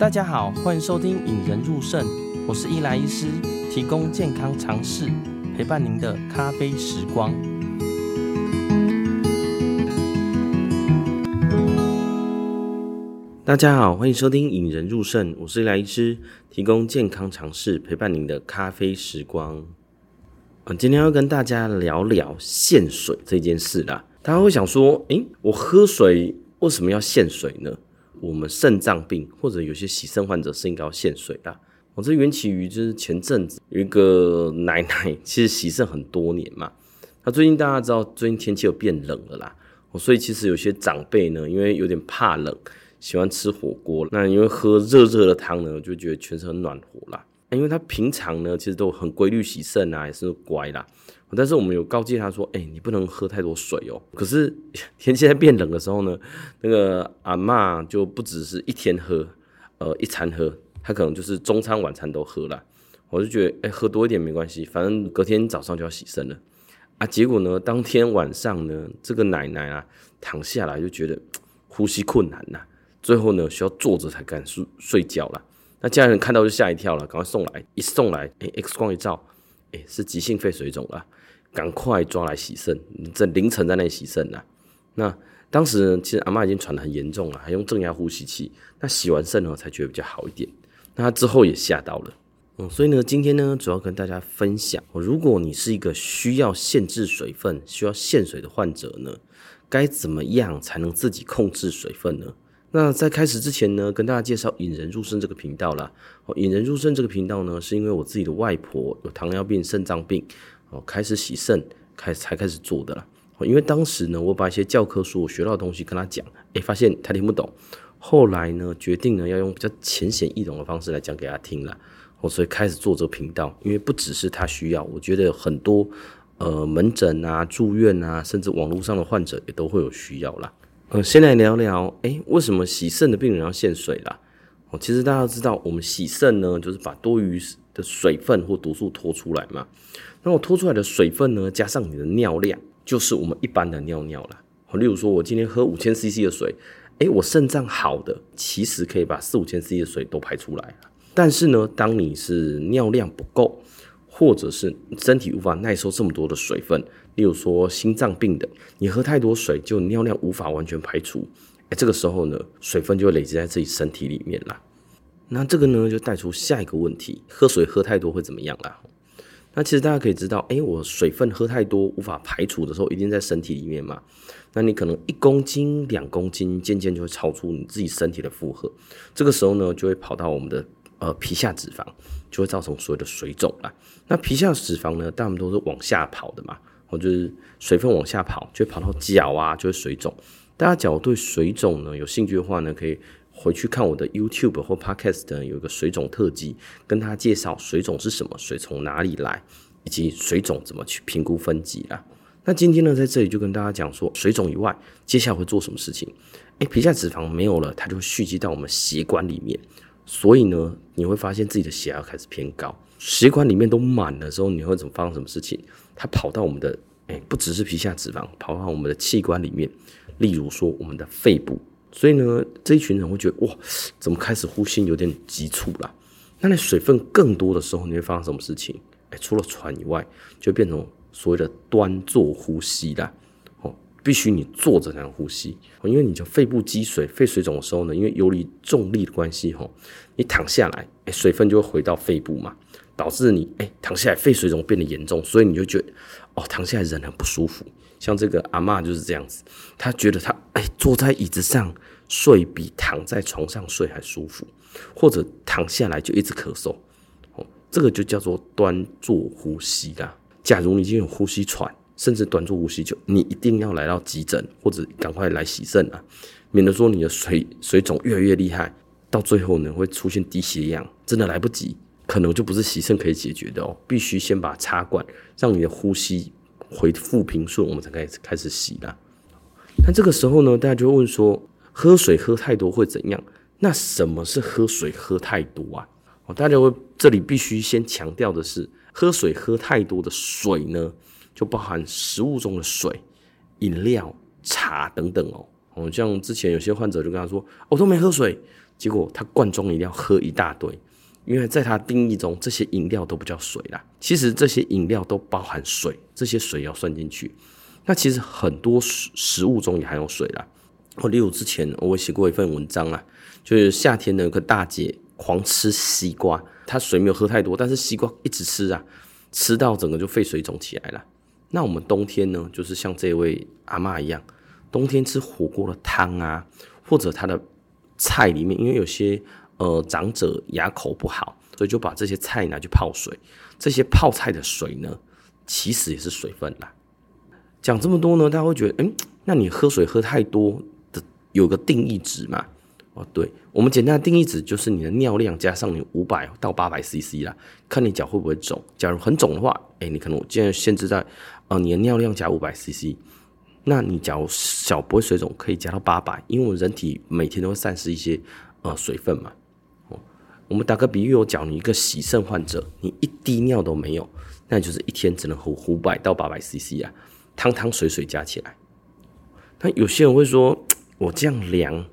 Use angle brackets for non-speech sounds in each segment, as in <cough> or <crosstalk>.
大家好，欢迎收听《引人入胜》，我是伊莱医师，提供健康常识，陪伴您的咖啡时光。大家好，欢迎收听《引人入胜》，我是伊莱医师，提供健康常识，陪伴您的咖啡时光。嗯，今天要跟大家聊聊限水这件事啦。大家会想说，诶，我喝水为什么要限水呢？我们肾脏病或者有些洗肾患者是应该要限水的。我这缘起于就是前阵子有一个奶奶，其实洗肾很多年嘛。那最近大家知道，最近天气有变冷了啦，所以其实有些长辈呢，因为有点怕冷，喜欢吃火锅。那因为喝热热的汤呢，就觉得全身很暖和啦。因为他平常呢，其实都很规律洗肾啊，也是乖啦。但是我们有告诫他说：“哎、你不能喝太多水哦。”可是 <laughs> 天气在变冷的时候呢，那个阿嬷就不只是一天喝，呃，一餐喝，他可能就是中餐晚餐都喝了。我就觉得，哎、喝多一点没关系，反正隔天早上就要洗身了啊。结果呢，当天晚上呢，这个奶奶啊躺下来就觉得呼吸困难呐，最后呢需要坐着才敢睡睡觉了。那家人看到就吓一跳了，赶快送来，一送来，哎、，X 光一照，哎、是急性肺水肿了。赶快抓来洗肾，这凌晨在那里洗肾了。那当时呢，其实阿嬷已经喘得很严重了，还用正压呼吸器。那洗完肾呢，才觉得比较好一点。那他之后也吓到了，嗯，所以呢，今天呢，主要跟大家分享，如果你是一个需要限制水分、需要限水的患者呢，该怎么样才能自己控制水分呢？那在开始之前呢，跟大家介绍“引人入肾”这个频道啦。，“引人入肾”这个频道呢，是因为我自己的外婆有糖尿病、肾脏病。哦，开始洗肾，开才开始做的啦。因为当时呢，我把一些教科书我学到的东西跟他讲，诶，发现他听不懂。后来呢，决定呢要用比较浅显易懂的方式来讲给他听了。哦，所以开始做这个频道，因为不只是他需要，我觉得很多呃门诊啊、住院啊，甚至网络上的患者也都会有需要啦。嗯，先来聊聊，诶，为什么洗肾的病人要限水啦？哦，其实大家知道，我们洗肾呢，就是把多余的水分或毒素拖出来嘛。那我拖出来的水分呢，加上你的尿量，就是我们一般的尿尿啦。例如说，我今天喝五千 CC 的水，诶，我肾脏好的，其实可以把四五千 CC 的水都排出来。但是呢，当你是尿量不够，或者是身体无法耐受这么多的水分，例如说心脏病的，你喝太多水，就尿量无法完全排除，诶，这个时候呢，水分就会累积在自己身体里面啦。那这个呢，就带出下一个问题：喝水喝太多会怎么样啦？那其实大家可以知道，哎，我水分喝太多无法排除的时候，一定在身体里面嘛。那你可能一公斤、两公斤，渐渐就会超出你自己身体的负荷。这个时候呢，就会跑到我们的呃皮下脂肪，就会造成所谓的水肿啦。那皮下脂肪呢，大部分都是往下跑的嘛，或就是水分往下跑，就会跑到脚啊，就会水肿。大家假如对水肿呢有兴趣的话呢，可以。回去看我的 YouTube 或 Podcast，有一个水肿特辑，跟他介绍水肿是什么，水从哪里来，以及水肿怎么去评估分级啦。那今天呢，在这里就跟大家讲说，水肿以外，接下来会做什么事情？诶，皮下脂肪没有了，它就会蓄积到我们血管里面，所以呢，你会发现自己的血压开始偏高，血管里面都满了之后，你会怎么发生什么事情？它跑到我们的，诶，不只是皮下脂肪，跑到我们的器官里面，例如说我们的肺部。所以呢，这一群人会觉得哇，怎么开始呼吸有点急促了？那你水分更多的时候，你会发生什么事情？哎，除了喘以外，就变成所谓的端坐呼吸啦。哦，必须你坐着才能呼吸，因为你就肺部积水、肺水肿的时候呢，因为游离重力的关系，哈，你躺下来，哎，水分就会回到肺部嘛，导致你哎躺下来肺水肿变得严重，所以你就觉得哦，躺下来人很不舒服。像这个阿嬷就是这样子，她觉得她哎坐在椅子上睡比躺在床上睡还舒服，或者躺下来就一直咳嗽，哦，这个就叫做端坐呼吸啦。假如你已经有呼吸喘，甚至端坐呼吸，就你一定要来到急诊或者赶快来洗肾啊，免得说你的水水肿越来越厉害，到最后呢会出现低血氧，真的来不及，可能就不是洗肾可以解决的哦，必须先把插管，让你的呼吸。回复平顺，我们才开始开始洗啦。那这个时候呢，大家就会问说，喝水喝太多会怎样？那什么是喝水喝太多啊？哦，大家会这里必须先强调的是，喝水喝太多的水呢，就包含食物中的水、饮料、茶等等哦。哦，像之前有些患者就跟他说，我都没喝水，结果他罐装饮料喝一大堆，因为在他定义中，这些饮料都不叫水啦。其实这些饮料都包含水，这些水要算进去。那其实很多食物中也含有水啦。我例如之前我写过一份文章啊，就是夏天的有个大姐狂吃西瓜，她水没有喝太多，但是西瓜一直吃啊，吃到整个就肺水肿起来了。那我们冬天呢，就是像这位阿嬷一样，冬天吃火锅的汤啊，或者他的菜里面，因为有些呃长者牙口不好，所以就把这些菜拿去泡水。这些泡菜的水呢，其实也是水分啦。讲这么多呢，大家会觉得，嗯，那你喝水喝太多的有个定义值嘛？哦，对，我们简单的定义值就是你的尿量加上你五百到八百 CC 啦，看你脚会不会肿。假如很肿的话，哎、你可能我现在限制在。啊，你的尿量加五百 CC，那你假如脚不会水肿，可以加到八百，因为我们人体每天都会散失一些呃水分嘛。我们打个比喻，我讲你一个洗肾患者，你一滴尿都没有，那就是一天只能喝五百到八百 CC 啊，汤汤水水加起来。那有些人会说，我这样量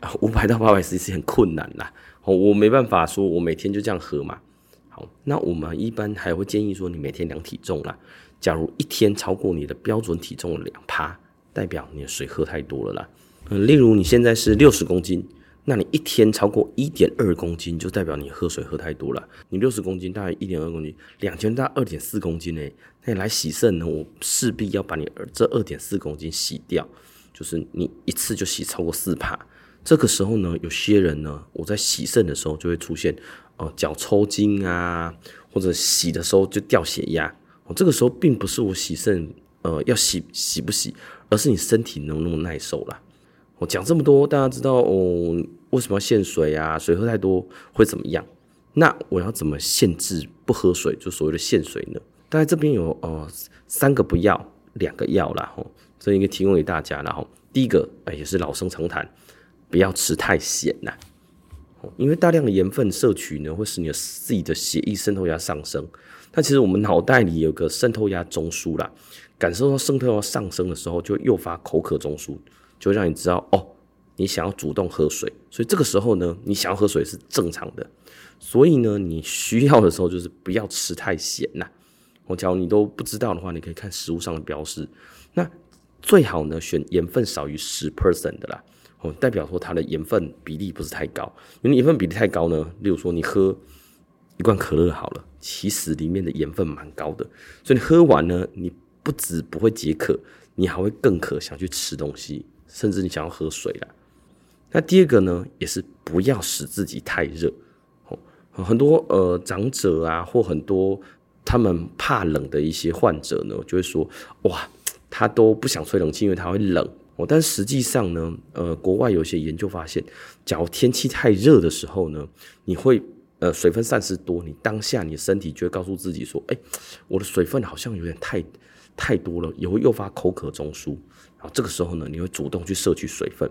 啊，<laughs> 五百到八百 CC 很困难啦，哦，我没办法说我每天就这样喝嘛。好，那我们一般还会建议说，你每天量体重啦。假如一天超过你的标准体重两趴，代表你的水喝太多了啦。嗯，例如你现在是六十公斤，那你一天超过一点二公斤，就代表你喝水喝太多了。你六十公斤大概一点二公斤，两千大二点四公斤诶。那你来洗肾呢，我势必要把你这二点四公斤洗掉，就是你一次就洗超过四趴。这个时候呢，有些人呢，我在洗肾的时候就会出现，哦，脚抽筋啊，或者洗的时候就掉血压。这个时候并不是我洗肾，呃，要洗洗不洗，而是你身体能不能耐受了。我讲这么多，大家知道哦，为什么要限水啊？水喝太多会怎么样？那我要怎么限制不喝水？就所谓的限水呢？大概这边有呃三个不要，两个要啦。吼，这应该提供给大家。然后第一个，哎，也是老生常谈，不要吃太咸呐。因为大量的盐分摄取呢，会使你的自己的血液渗透压上升。那其实我们脑袋里有个渗透压中枢啦，感受到渗透压上升的时候，就会诱发口渴中枢，就会让你知道哦，你想要主动喝水。所以这个时候呢，你想要喝水是正常的。所以呢，你需要的时候就是不要吃太咸呐。我假如你都不知道的话，你可以看食物上的标示。那最好呢，选盐分少于十 percent 的啦。哦，代表说它的盐分比例不是太高，因为盐分比例太高呢，例如说你喝一罐可乐好了，其实里面的盐分蛮高的，所以你喝完呢，你不止不会解渴，你还会更渴，想去吃东西，甚至你想要喝水啦。那第二个呢，也是不要使自己太热。哦，很多呃长者啊，或很多他们怕冷的一些患者呢，就会说哇，他都不想吹冷气，因为他会冷。哦，但实际上呢，呃，国外有些研究发现，假如天气太热的时候呢，你会呃水分散失多，你当下你的身体就会告诉自己说，哎，我的水分好像有点太太多了，也会诱发口渴中枢。然后这个时候呢，你会主动去摄取水分。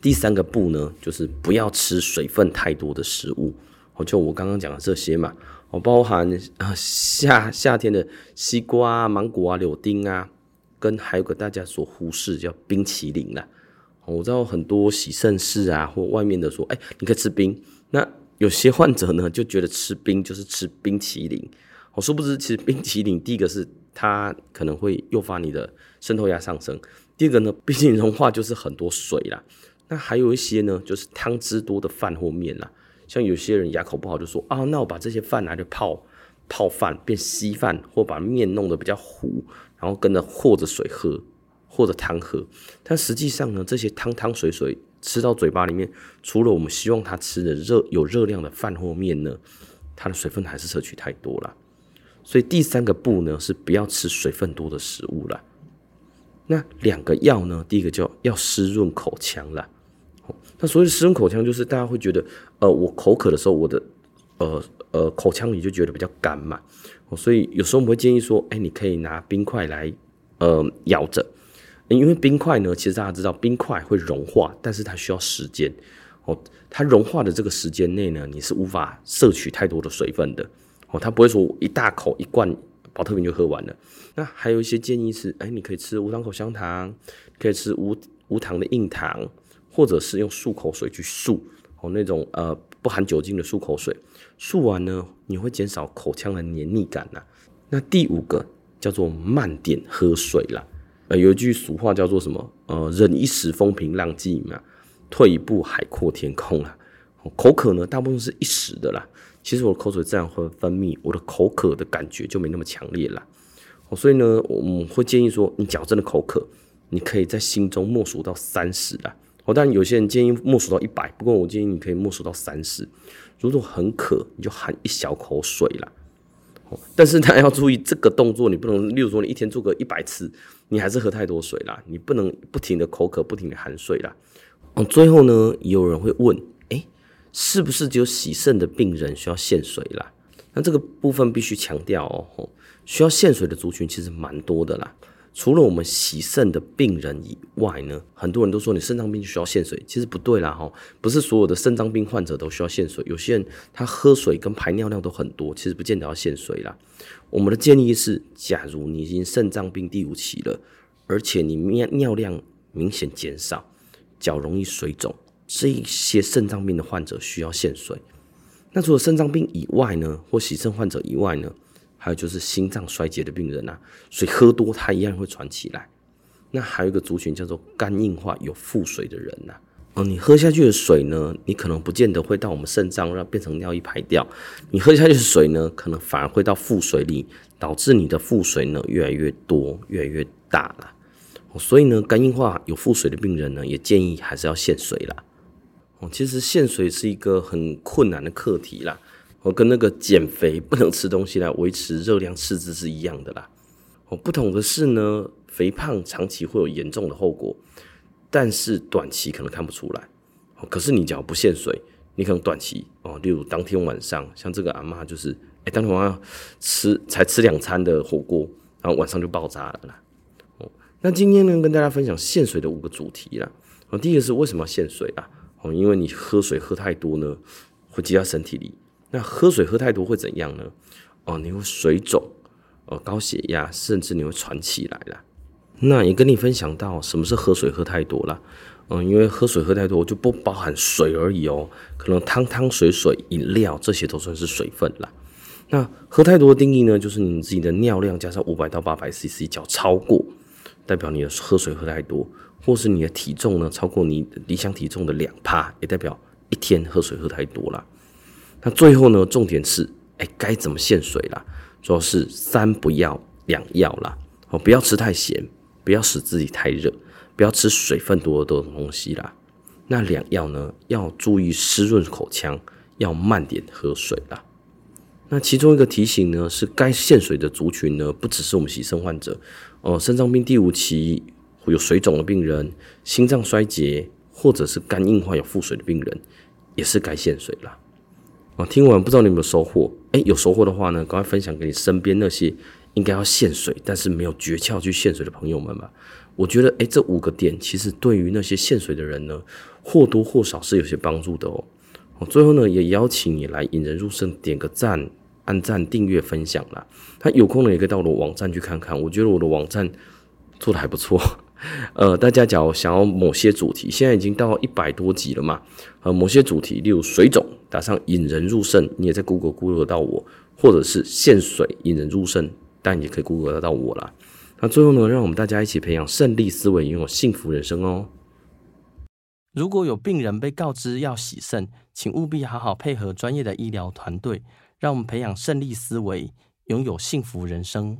第三个步呢，就是不要吃水分太多的食物。哦，就我刚刚讲的这些嘛，哦，包含啊夏夏天的西瓜啊、芒果啊、柳丁啊。跟还有个大家所忽视叫冰淇淋啦，我知道很多洗肾室啊或外面的说，哎，你可以吃冰。那有些患者呢就觉得吃冰就是吃冰淇淋，我殊不知其实冰淇淋第一个是它可能会诱发你的渗透压上升，第二个呢，<laughs> 毕竟融化就是很多水啦。那还有一些呢就是汤汁多的饭或面啦，像有些人牙口不好就说啊，那我把这些饭拿去泡泡饭变稀饭，或把面弄得比较糊。然后跟着和着水喝，或者汤喝，但实际上呢，这些汤汤水水吃到嘴巴里面，除了我们希望它吃的热有热量的饭或面呢，它的水分还是摄取太多了。所以第三个步呢，是不要吃水分多的食物了。那两个药呢，第一个叫要湿润口腔了。那所谓湿润口腔，就是大家会觉得，呃，我口渴的时候，我的呃呃口腔里就觉得比较干嘛。所以有时候我们会建议说，哎，你可以拿冰块来，呃，咬着，因为冰块呢，其实大家知道，冰块会融化，但是它需要时间。哦，它融化的这个时间内呢，你是无法摄取太多的水分的。哦，它不会说一大口一罐宝特瓶就喝完了。那还有一些建议是，哎，你可以吃无糖口香糖，可以吃无无糖的硬糖，或者是用漱口水去漱哦，那种呃不含酒精的漱口水，漱完呢，你会减少口腔的黏腻感呐。那第五个叫做慢点喝水啦。呃，有一句俗话叫做什么？呃，忍一时风平浪静嘛，退一步海阔天空啊。口渴呢，大部分是一时的啦。其实我的口水自然会分泌，我的口渴的感觉就没那么强烈啦。所以呢，我们会建议说，你假如真的口渴，你可以在心中默数到三十啦。哦，当然有些人建议默数到一百，不过我建议你可以默数到三十。如果很渴，你就含一小口水啦。但是大家要注意，这个动作你不能，例如说你一天做个一百次，你还是喝太多水啦。你不能不停的口渴，不停的含水啦。哦，最后呢，也有人会问，是不是只有洗肾的病人需要限水啦？那这个部分必须强调哦，需要限水的族群其实蛮多的啦。除了我们洗肾的病人以外呢，很多人都说你肾脏病就需要限水，其实不对啦哈，不是所有的肾脏病患者都需要限水，有些人他喝水跟排尿量都很多，其实不见得要限水啦。我们的建议是，假如你已经肾脏病第五期了，而且你尿尿量明显减少，脚容易水肿，这一些肾脏病的患者需要限水。那除了肾脏病以外呢，或洗肾患者以外呢？还有就是心脏衰竭的病人啊，水喝多他一样会喘起来。那还有一个族群叫做肝硬化有腹水的人呐，哦，你喝下去的水呢，你可能不见得会到我们肾脏让变成尿液排掉，你喝下去的水呢，可能反而会到腹水里，导致你的腹水呢越来越多，越来越大了。所以呢，肝硬化有腹水的病人呢，也建议还是要限水啦。哦，其实限水是一个很困难的课题啦。我跟那个减肥不能吃东西来维持热量赤字是一样的啦。哦，不同的是呢，肥胖长期会有严重的后果，但是短期可能看不出来。哦可是你只要不限水，你可能短期哦，例如当天晚上，像这个阿嬷就是，哎，当天晚上吃才吃两餐的火锅，然后晚上就爆炸了啦。哦，那今天呢，跟大家分享限水的五个主题啦。哦，第一个是为什么要限水啊？哦，因为你喝水喝太多呢，会积在身体里。那喝水喝太多会怎样呢？哦，你会水肿，哦，高血压，甚至你会喘起来了。那也跟你分享到什么是喝水喝太多了。嗯，因为喝水喝太多就不包含水而已哦，可能汤汤水水、饮料这些都算是水分了。那喝太多的定义呢，就是你自己的尿量加上五百到八百 CC 叫超过，代表你的喝水喝太多，或是你的体重呢超过你理想体重的两趴，也代表一天喝水喝太多了。那最后呢，重点是，哎，该怎么限水啦？主要是三不要，两要啦。哦，不要吃太咸，不要使自己太热，不要吃水分多的东西啦。那两要呢，要注意湿润口腔，要慢点喝水啦。那其中一个提醒呢，是该限水的族群呢，不只是我们洗肾患者，哦，肾脏病第五期有水肿的病人，心脏衰竭，或者是肝硬化有腹水的病人，也是该限水啦。啊，听完不知道你有没有收获？诶，有收获的话呢，赶快分享给你身边那些应该要限水，但是没有诀窍去限水的朋友们吧。我觉得，诶，这五个点其实对于那些限水的人呢，或多或少是有些帮助的哦。最后呢，也邀请你来引人入胜，点个赞、按赞、订阅、分享啦。他有空呢，也可以到我的网站去看看。我觉得我的网站做得还不错。<laughs> 呃，大家假如想要某些主题，现在已经到一百多集了嘛。呃，某些主题，例如水肿，打上引人入胜，你也在 Google Google 到我，或者是限水引人入胜，但也可以 Google 得到我啦。那最后呢，让我们大家一起培养胜利思维，拥有幸福人生哦。如果有病人被告知要洗肾，请务必好好配合专业的医疗团队，让我们培养胜利思维，拥有幸福人生。